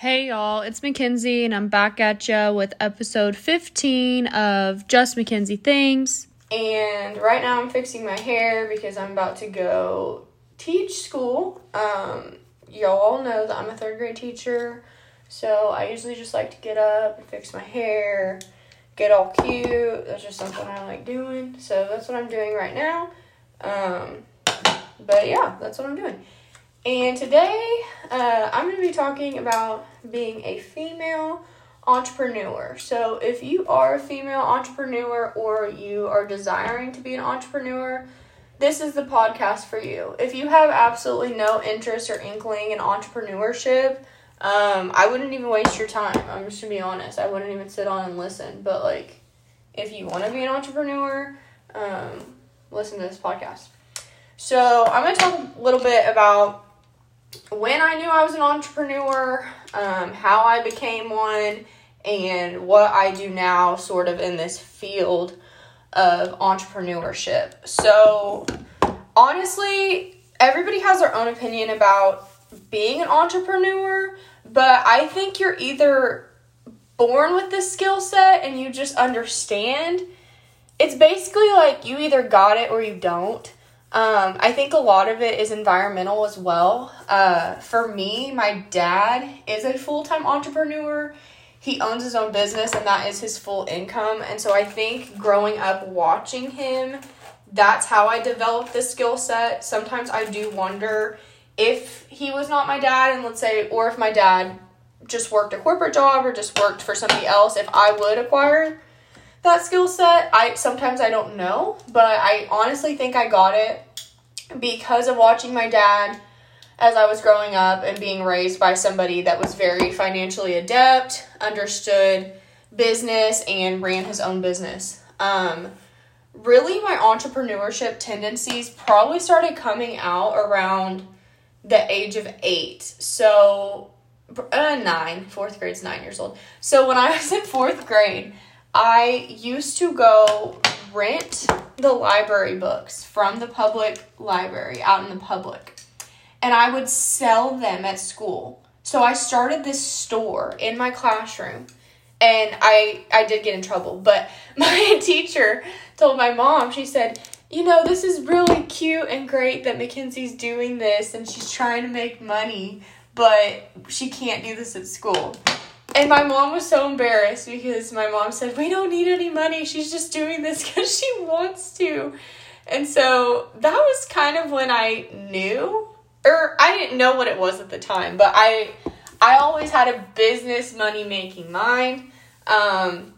Hey y'all, it's MaKenzi, and I'm back at ya with episode 15 of Just MaKenzi Things. And right now I'm fixing my hair because I'm about to go teach school. Um, y'all know that I'm a third grade teacher, so I usually just like to get up and fix my hair, get all cute. That's just something I like doing. So that's what I'm doing right now. Um, but yeah, that's what I'm doing. And today uh, I'm going to be talking about being a female entrepreneur. So, if you are a female entrepreneur or you are desiring to be an entrepreneur, this is the podcast for you. If you have absolutely no interest or inkling in entrepreneurship, um, I wouldn't even waste your time. I'm just gonna be honest. I wouldn't even sit on and listen. But like, if you want to be an entrepreneur, um, listen to this podcast. So I'm gonna talk a little bit about when I knew I was an entrepreneur, um, how I became one, and what I do now, sort of in this field of entrepreneurship. So, honestly, everybody has their own opinion about being an entrepreneur, but I think you're either born with this skill set and you just understand. It's basically like you either got it or you don't. Um, I think a lot of it is environmental as well. Uh, for me, my dad is a full time entrepreneur. He owns his own business, and that is his full income. And so I think growing up watching him, that's how I developed this skill set. Sometimes I do wonder if he was not my dad, and let's say, or if my dad just worked a corporate job or just worked for somebody else, if I would acquire that skill set. I sometimes I don't know, but I honestly think I got it because of watching my dad as I was growing up and being raised by somebody that was very financially adept, understood business and ran his own business. Um, really my entrepreneurship tendencies probably started coming out around the age of 8. So uh, nine, fourth grade's nine years old. So when I was in fourth grade, I used to go rent the library books from the public library out in the public and I would sell them at school. So I started this store in my classroom and I I did get in trouble, but my teacher told my mom, she said, "You know, this is really cute and great that MaKenzi's doing this and she's trying to make money, but she can't do this at school." And my mom was so embarrassed because my mom said, We don't need any money. She's just doing this because she wants to. And so that was kind of when I knew, or I didn't know what it was at the time, but I. I always had a business money making mind. Um,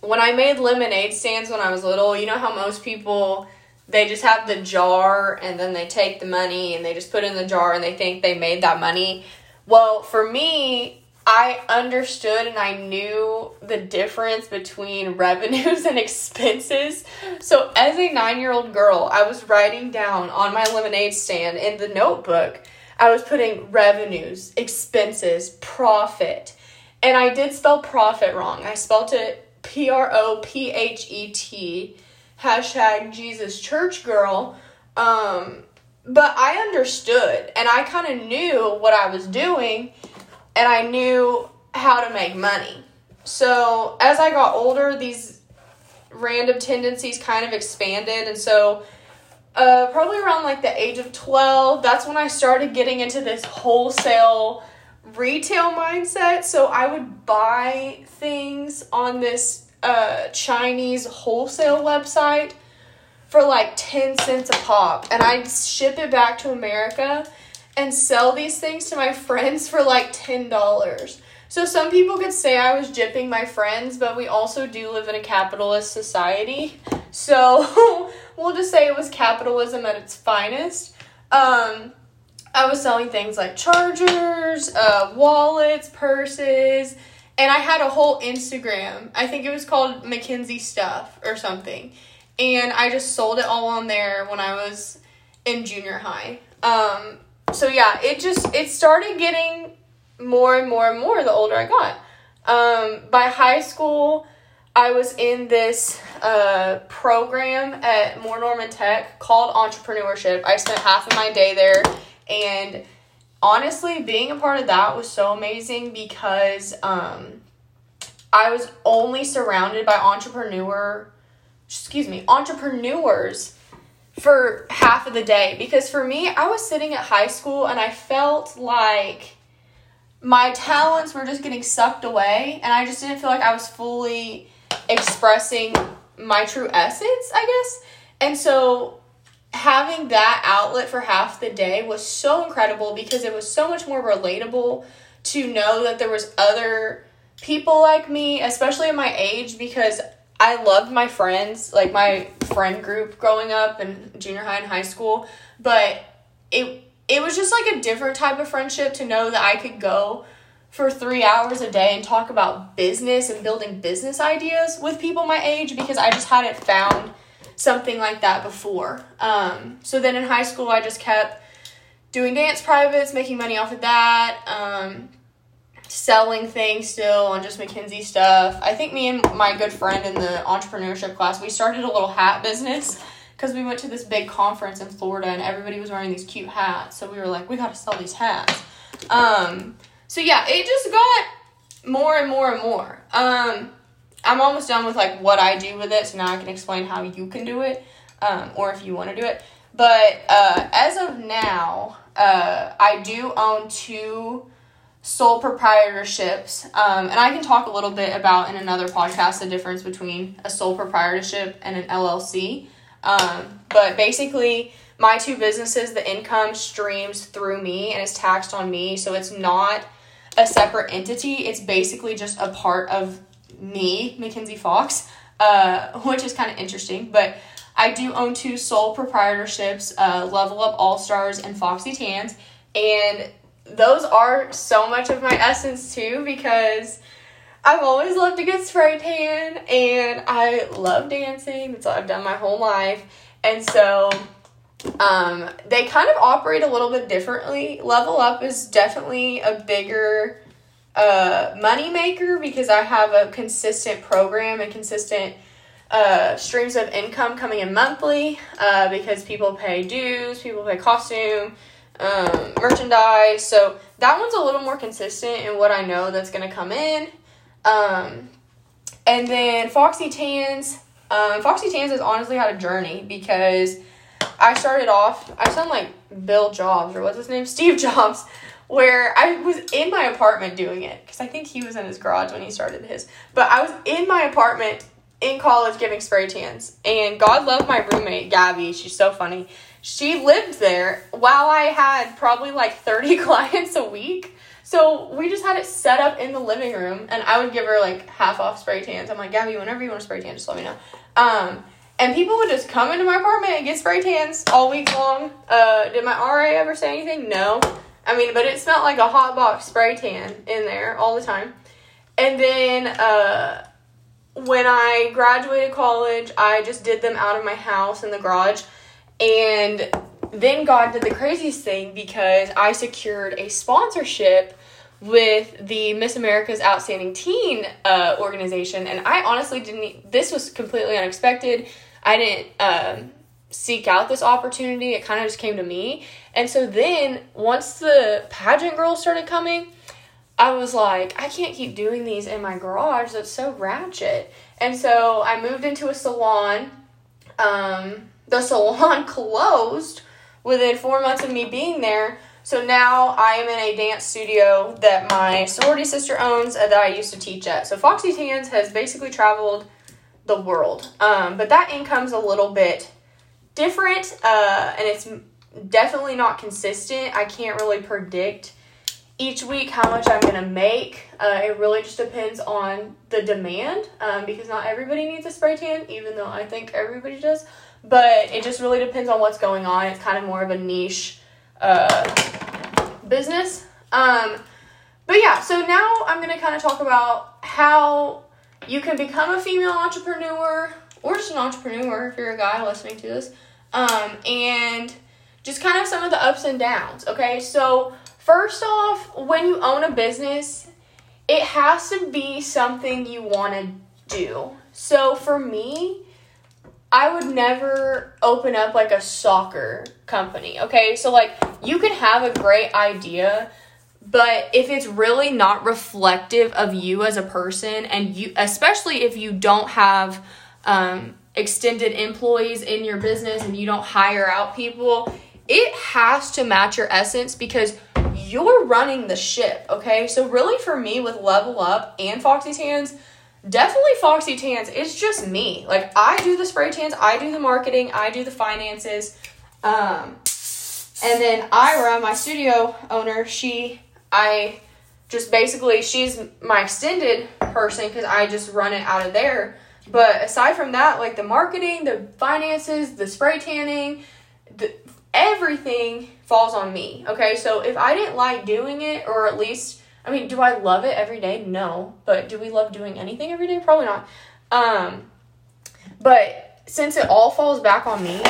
when I made lemonade stands when I was little, you know how most people they just have the jar and then they take the money and they just put in the jar and they think they made that money. Well, for me, I understood and I knew the difference between revenues and expenses. So, as a nine year old girl, I was writing down on my lemonade stand in the notebook, I was putting revenues, expenses, profit. And I did spell profit wrong. I spelled it P R O P H E T, hashtag Jesus Church Girl. Um, but I understood and I kind of knew what I was doing and I knew how to make money. So as I got older, these random tendencies kind of expanded, and so uh, probably around like the age of 12, that's when I started getting into this wholesale retail mindset. So I would buy things on this uh, Chinese wholesale website for like 10 cents a pop, and I'd ship it back to America and sell these things to my friends for like $10. So some people could say I was jipping my friends, but we also do live in a capitalist society. So we'll just say it was capitalism at its finest. Um, I was selling things like chargers, uh, wallets, purses, and I had a whole Instagram. I think it was called MaKenzi Stuff or something. And I just sold it all on there when I was in junior high. Um, so yeah, it just it started getting more and more and more the older I got. Um, by high school, I was in this uh, program at Moore Norman Tech called entrepreneurship. I spent half of my day there, and honestly, being a part of that was so amazing because um, I was only surrounded by entrepreneur, excuse me, entrepreneurs for half of the day. Because for me, I was sitting at high school and I felt like my talents were just getting sucked away, and I just didn't feel like I was fully expressing my true essence, I guess. And so having that outlet for half the day was so incredible because it was so much more relatable to know that there was other people like me, especially at my age because I loved my friends, like my friend group growing up in junior high and high school, but it it was just like a different type of friendship to know that I could go for 3 hours a day and talk about business and building business ideas with people my age because I just hadn't found something like that before. Um, so then in high school, I just kept doing dance privates, making money off of that, um, selling things still on just MaKenzi stuff. I think me and my good friend in the entrepreneurship class, we started a little hat business because we went to this big conference in Florida and everybody was wearing these cute hats. So we were like, we got to sell these hats. Um, so yeah, it just got more and more and more. Um, I'm almost done with like what I do with it, so now I can explain how you can do it, um, or if you want to do it. But uh, as of now, uh, I do own two sole proprietorships, um, and I can talk a little bit about in another podcast the difference between a sole proprietorship and an LLC. Um, but basically, my two businesses, the income streams through me and is taxed on me, so it's not a separate entity. It's basically just a part of me, MaKenzi Fox, uh, which is kind of interesting. But I do own two sole proprietorships, uh, Level Up All Stars and Foxy Tans, and those are so much of my essence too because I've always loved to get spray tan and I love dancing. That's what I've done my whole life, and so um, they kind of operate a little bit differently. Level Up is definitely a bigger uh, money maker because I have a consistent program and consistent uh, streams of income coming in monthly uh, because people pay dues, people pay costume, um, merchandise. So that one's a little more consistent in what I know that's going to come in. Um, and then Foxy Tans. Um, Foxy Tans has honestly had a journey because I started off, I sound like Bill Jobs or what's his name? Steve Jobs where I was in my apartment doing it because I think he was in his garage when he started his. But I was in my apartment in college giving spray tans, and God love my roommate Gabby. She's so funny. She lived there while I had probably like thirty clients a week. So we just had it set up in the living room, and I would give her like half off spray tans. I'm like, Gabby, whenever you want to spray tan, just let me know. Um, and people would just come into my apartment and get spray tans all week long. Uh, did my RA ever say anything? No. I mean, but it smelled like a hot box spray tan in there all the time. And then uh, when I graduated college, I just did them out of my house in the garage. And then God did the craziest thing because I secured a sponsorship with the Miss America's Outstanding Teen uh, organization. And I honestly didn't, this was completely unexpected. I didn't um, seek out this opportunity, it kind of just came to me. And so then once the pageant girls started coming, I was like, I can't keep doing these in my garage. That's so ratchet. And so I moved into a salon. Um, the salon closed within four months of me being there. So now I am in a dance studio that my sorority sister owns that I used to teach at. So Foxy Tans has basically traveled the world. Um, but that income's a little bit different uh, and it's definitely not consistent. I can't really predict each week how much I'm going to make. Uh, it really just depends on the demand um, because not everybody needs a spray tan, even though I think everybody does. But it just really depends on what's going on. It's kind of more of a niche uh, business. Um, but yeah, so now I'm going to kind of talk about how you can become a female entrepreneur or just an entrepreneur if you're a guy listening to this. Um, and just kind of some of the ups and downs. Okay, so first off, when you own a business, it has to be something you want to do. So for me, I would never open up like a soccer company. Okay, so like you can have a great idea, but if it's really not reflective of you as a person, and you, especially if you don't have um, extended employees in your business and you don't hire out people, it has to match your essence because you're running the ship. Okay, so really for me with Level Up and Foxy Tans definitely Foxy Tans. It's just me. Like I do the spray tans, I do the marketing, I do the finances. Um, and then Ira, my studio owner, she I just basically she's my extended person because I just run it out of there. But aside from that, like the marketing, the finances, the spray tanning, the everything falls on me. Okay, so if I didn't like doing it, or at least I mean, do I love it every day? No. But do we love doing anything every day? Probably not. Um, but since it all falls back on me,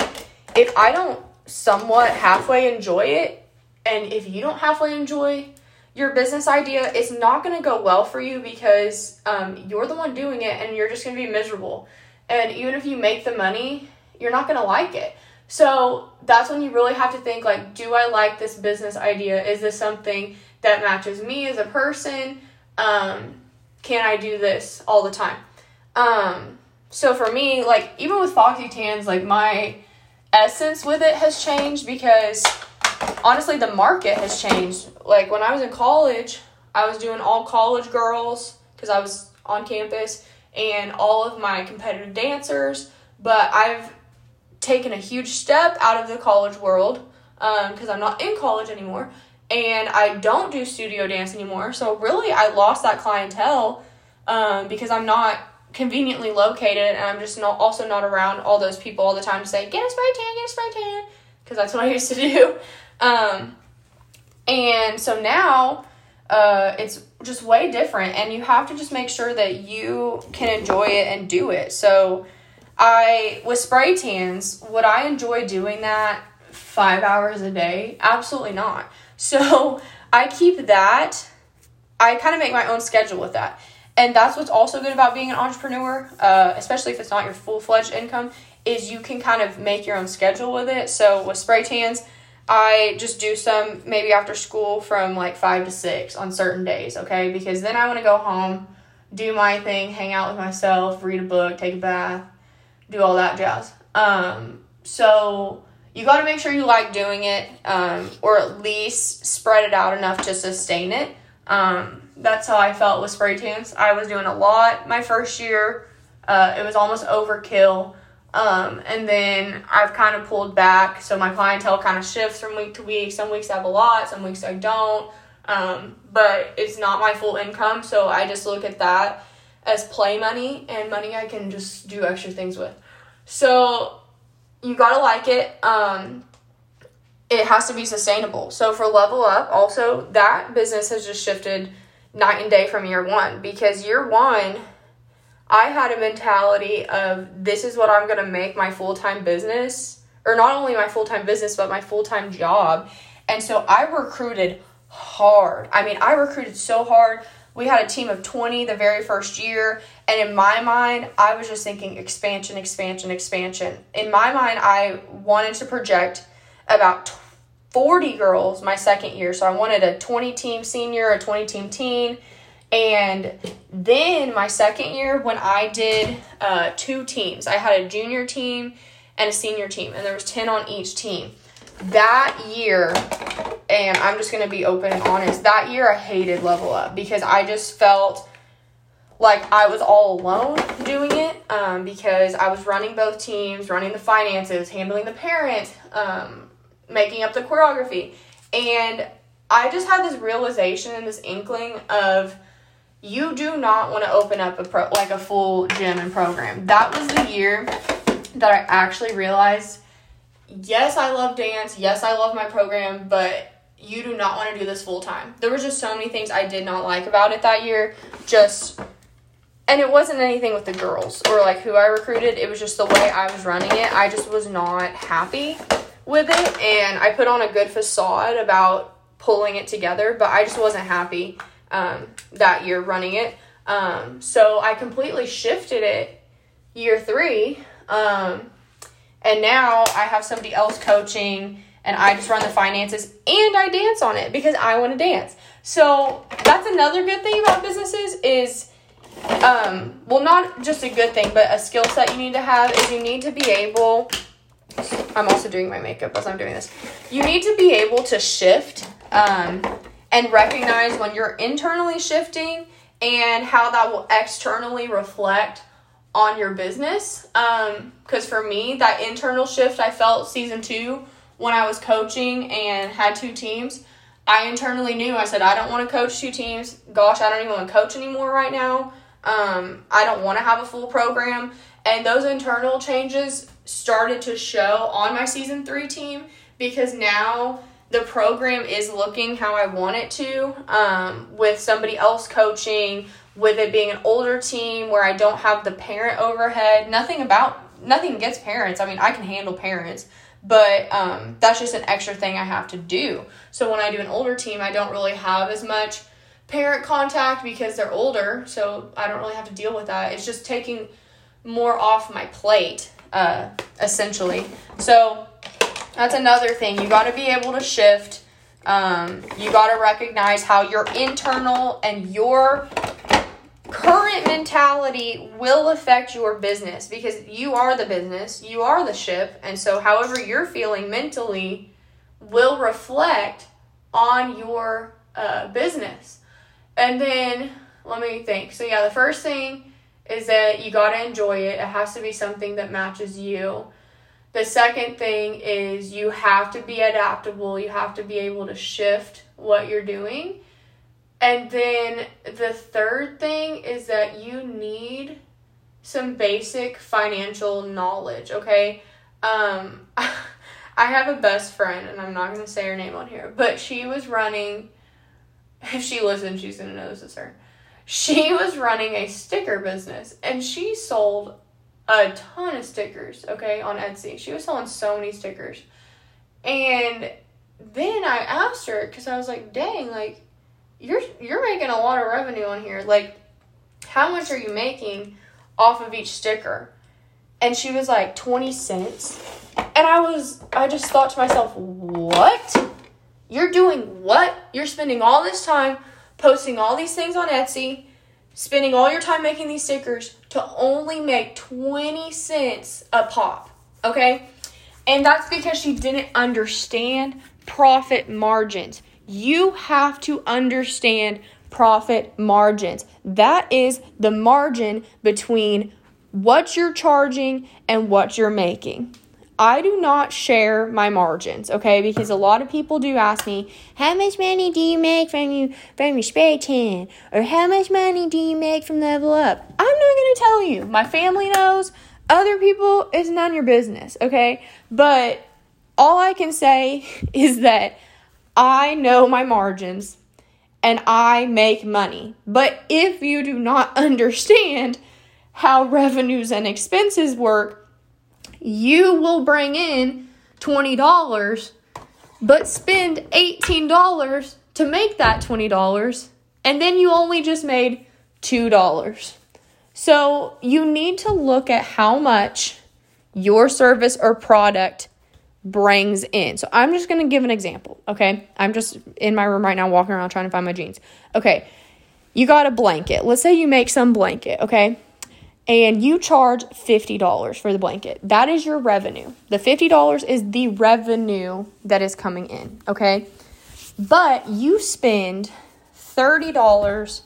if I don't somewhat halfway enjoy it, and if you don't halfway enjoy your business idea, it's not going to go well for you because um, you're the one doing it and you're just going to be miserable. And even if you make the money, you're not going to like it. So that's when you really have to think like, do I like this business idea? Is this something that matches me as a person? Um, can I do this all the time? Um, so for me, like even with Foxy Tans, like my essence with it has changed because honestly the market has changed. Like when I was in college, I was doing all college girls because I was on campus and all of my competitive dancers, but I've taken a huge step out of the college world because um, I'm not in college anymore and I don't do studio dance anymore. So really, I lost that clientele um, because I'm not conveniently located, and I'm just not also not around all those people all the time to say get a spray tan, get a spray tan, because that's what I used to do. Um, and so now uh, it's just way different, and you have to just make sure that you can enjoy it and do it. So I with spray tans, would I enjoy doing that five hours a day? Absolutely not. So I keep that. I kind of make my own schedule with that. And that's what's also good about being an entrepreneur, uh, especially if it's not your full fledged income, is you can kind of make your own schedule with it. So with spray tans, I just do some maybe after school from like five to six on certain days, okay? Because then I want to go home, do my thing, hang out with myself, read a book, take a bath, do all that jazz. Um, so you got to make sure you like doing it um, or at least spread it out enough to sustain it. Um, that's how i felt with spray tans. I was doing a lot my first year. Uh, it was almost overkill. Um, and then i've kind of pulled back. So my clientele kind of shifts from week to week. Some weeks i have a lot some weeks i don't. Um, but it's not my full income so i just look at that as play money and money i can just do extra things with. So you gotta like it. Um, it has to be sustainable. So for Level Up, also that business has just shifted night and day from year one because year one, I had a mentality of this is what I'm gonna make my full time business, or not only my full time business, but my full time job. And so I recruited hard. I mean, I recruited so hard. We had a team of 20 the very first year. And in my mind, I was just thinking expansion, expansion, expansion. In my mind, I wanted to project about 40 girls my second year. So I wanted a 20 team senior, a 20 team teen. And then my second year, when I did uh, two teams, I had a junior team and a senior team, and there was 10 on each team. That year, and I'm just gonna be open and honest. That year I hated Level Up because I just felt like I was all alone doing it um, because I was running both teams, running the finances, handling the parent, um, making up the choreography, and I just had this realization and this inkling of you do not want to open up a pro like a full gym and program. That was the year that I actually realized yes, I love dance, yes, I love my program, but you do not want to do this full time. There was just so many things I did not like about it that year. Just and it wasn't anything with the girls or like who I recruited. It was just the way I was running it. I just was not happy with it and I put on a good facade about pulling it together, but I just wasn't happy um, that year running it. Um, so I completely shifted it year three. Um, And now I have somebody else coaching and I just run the finances and I dance on it because I want to dance. So that's another good thing about businesses is um well not just a good thing but a skill set you need to have is you need to be able I'm also doing my makeup as I'm doing this. You need to be able to shift um, and recognize when you're internally shifting and how that will externally reflect on your business. Because um, for me, that internal shift I felt season two when I was coaching and had two teams. I internally knew I said I don't want to coach two teams. Gosh, I don't even want to coach anymore right now. Um, I don't want to have a full program. And those internal changes started to show on my season three team because now the program is looking how I want it to um, with somebody else coaching, with it being an older team where I don't have the parent overhead. Nothing about, nothing against parents. I mean, I can handle parents, but um, that's just an extra thing I have to do. So when I do an older team, I don't really have as much parent contact because they're older, so I don't really have to deal with that. It's just taking more off my plate, uh, essentially. So that's another thing. You got to be able to shift. Um, you got to recognize how your internal and your current mentality will affect your business because you are the business, you are the ship, and so however you're feeling mentally will reflect on your uh, business. And then let me think. So yeah, the first thing is that you got to enjoy it. It has to be something that matches you. The second thing is you have to be adaptable. You have to be able to shift what you're doing. And then the third thing is that you need some basic financial knowledge, okay? Um I have a best friend and I'm not going to say her name on here, but she was running if she listens, she's to know this is her she was running a sticker business and she sold a ton of stickers, okay, on Etsy. She was selling so many stickers. And then I asked her cuz I was like, "Dang, like you're you're making a lot of revenue on here. Like how much are you making off of each sticker?" And she was like, "20 cents." And I was I just thought to myself, "What? You're doing what? You're spending all this time posting all these things on Etsy, spending all your time making these stickers to only make 20 cents a pop. Okay? And that's because she didn't understand profit margins. You have to understand profit margins. That is the margin between what you're charging and what you're making. I do not share my margins, okay? Because a lot of people do ask me, how much money do you make from you from your spray tan? Or how much money do you make from level up? I'm not gonna tell you. My family knows. Other people, it's none your business, okay? But all I can say is that I know my margins and I make money. But if you do not understand how revenues and expenses work, you will bring in $20 but spend $18 to make that $20 and then you only just made $2. So you need to look at how much your service or product brings in. So I'm just going to give an example, okay? I'm just in my room right now walking around trying to find my jeans. Okay. You got a blanket. Let's say you make some blanket, okay? And you charge $50 for the blanket. That is your revenue. The $50 is the revenue that is coming in, okay? But you spend $30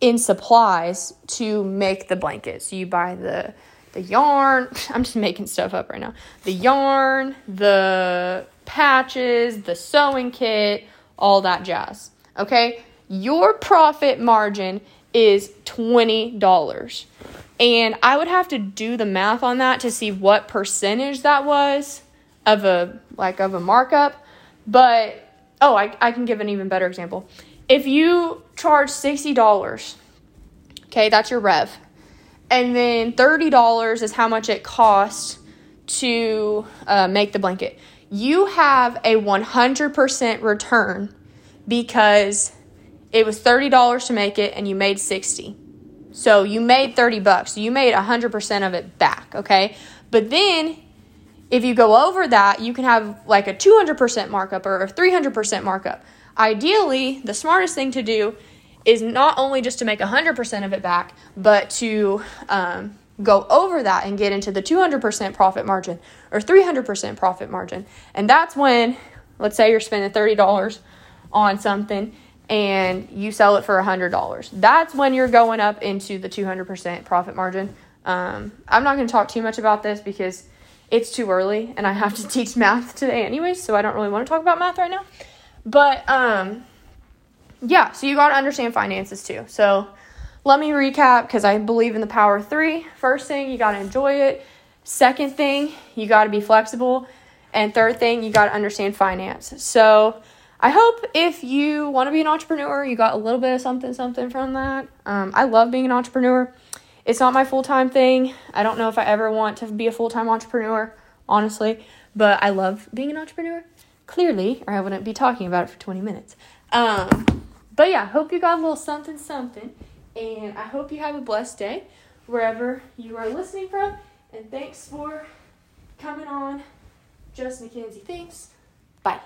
in supplies to make the blanket. So you buy the the yarn, I'm just making stuff up right now. The yarn, the patches, the sewing kit, all that jazz. Okay? Your profit margin is $20. And I would have to do the math on that to see what percentage that was of a like of a markup. But oh, I, I can give an even better example. If you charge $60, okay, that's your rev. And then $30 is how much it costs to uh, make the blanket. You have a 100% return because it was $30 to make it and you made 60. So you made 30 bucks. You made 100% of it back, okay? But then If you go over that, you can have like a 200% markup or a 300% markup. Ideally, the smartest thing to do is not only just to make 100% of it back, but to um, go over that and get into the 200% profit margin or 300% profit margin. And that's when, let's say you're spending $30 on something and you sell it for $100. That's when you're going up into the 200% profit margin. Um, I'm not going to talk too much about this because it's too early and I have to teach math today anyways, so I don't really want to talk about math right now. But um yeah, so you got to understand finances too. So let me recap because I believe in the power of three. First thing, you got to enjoy it. Second thing, you got to be flexible. And third thing, you got to understand finance. So I hope if you want to be an entrepreneur, you got a little bit of something, something from that. Um, I love being an entrepreneur. It's not my full time thing. I don't know if I ever want to be a full time entrepreneur, honestly, but I love being an entrepreneur, clearly, or I wouldn't be talking about it for 20 minutes. Um, but yeah, hope you got a little something, something. And I hope you have a blessed day wherever you are listening from. And thanks for coming on. Just MaKenzi. Thanks. Bye.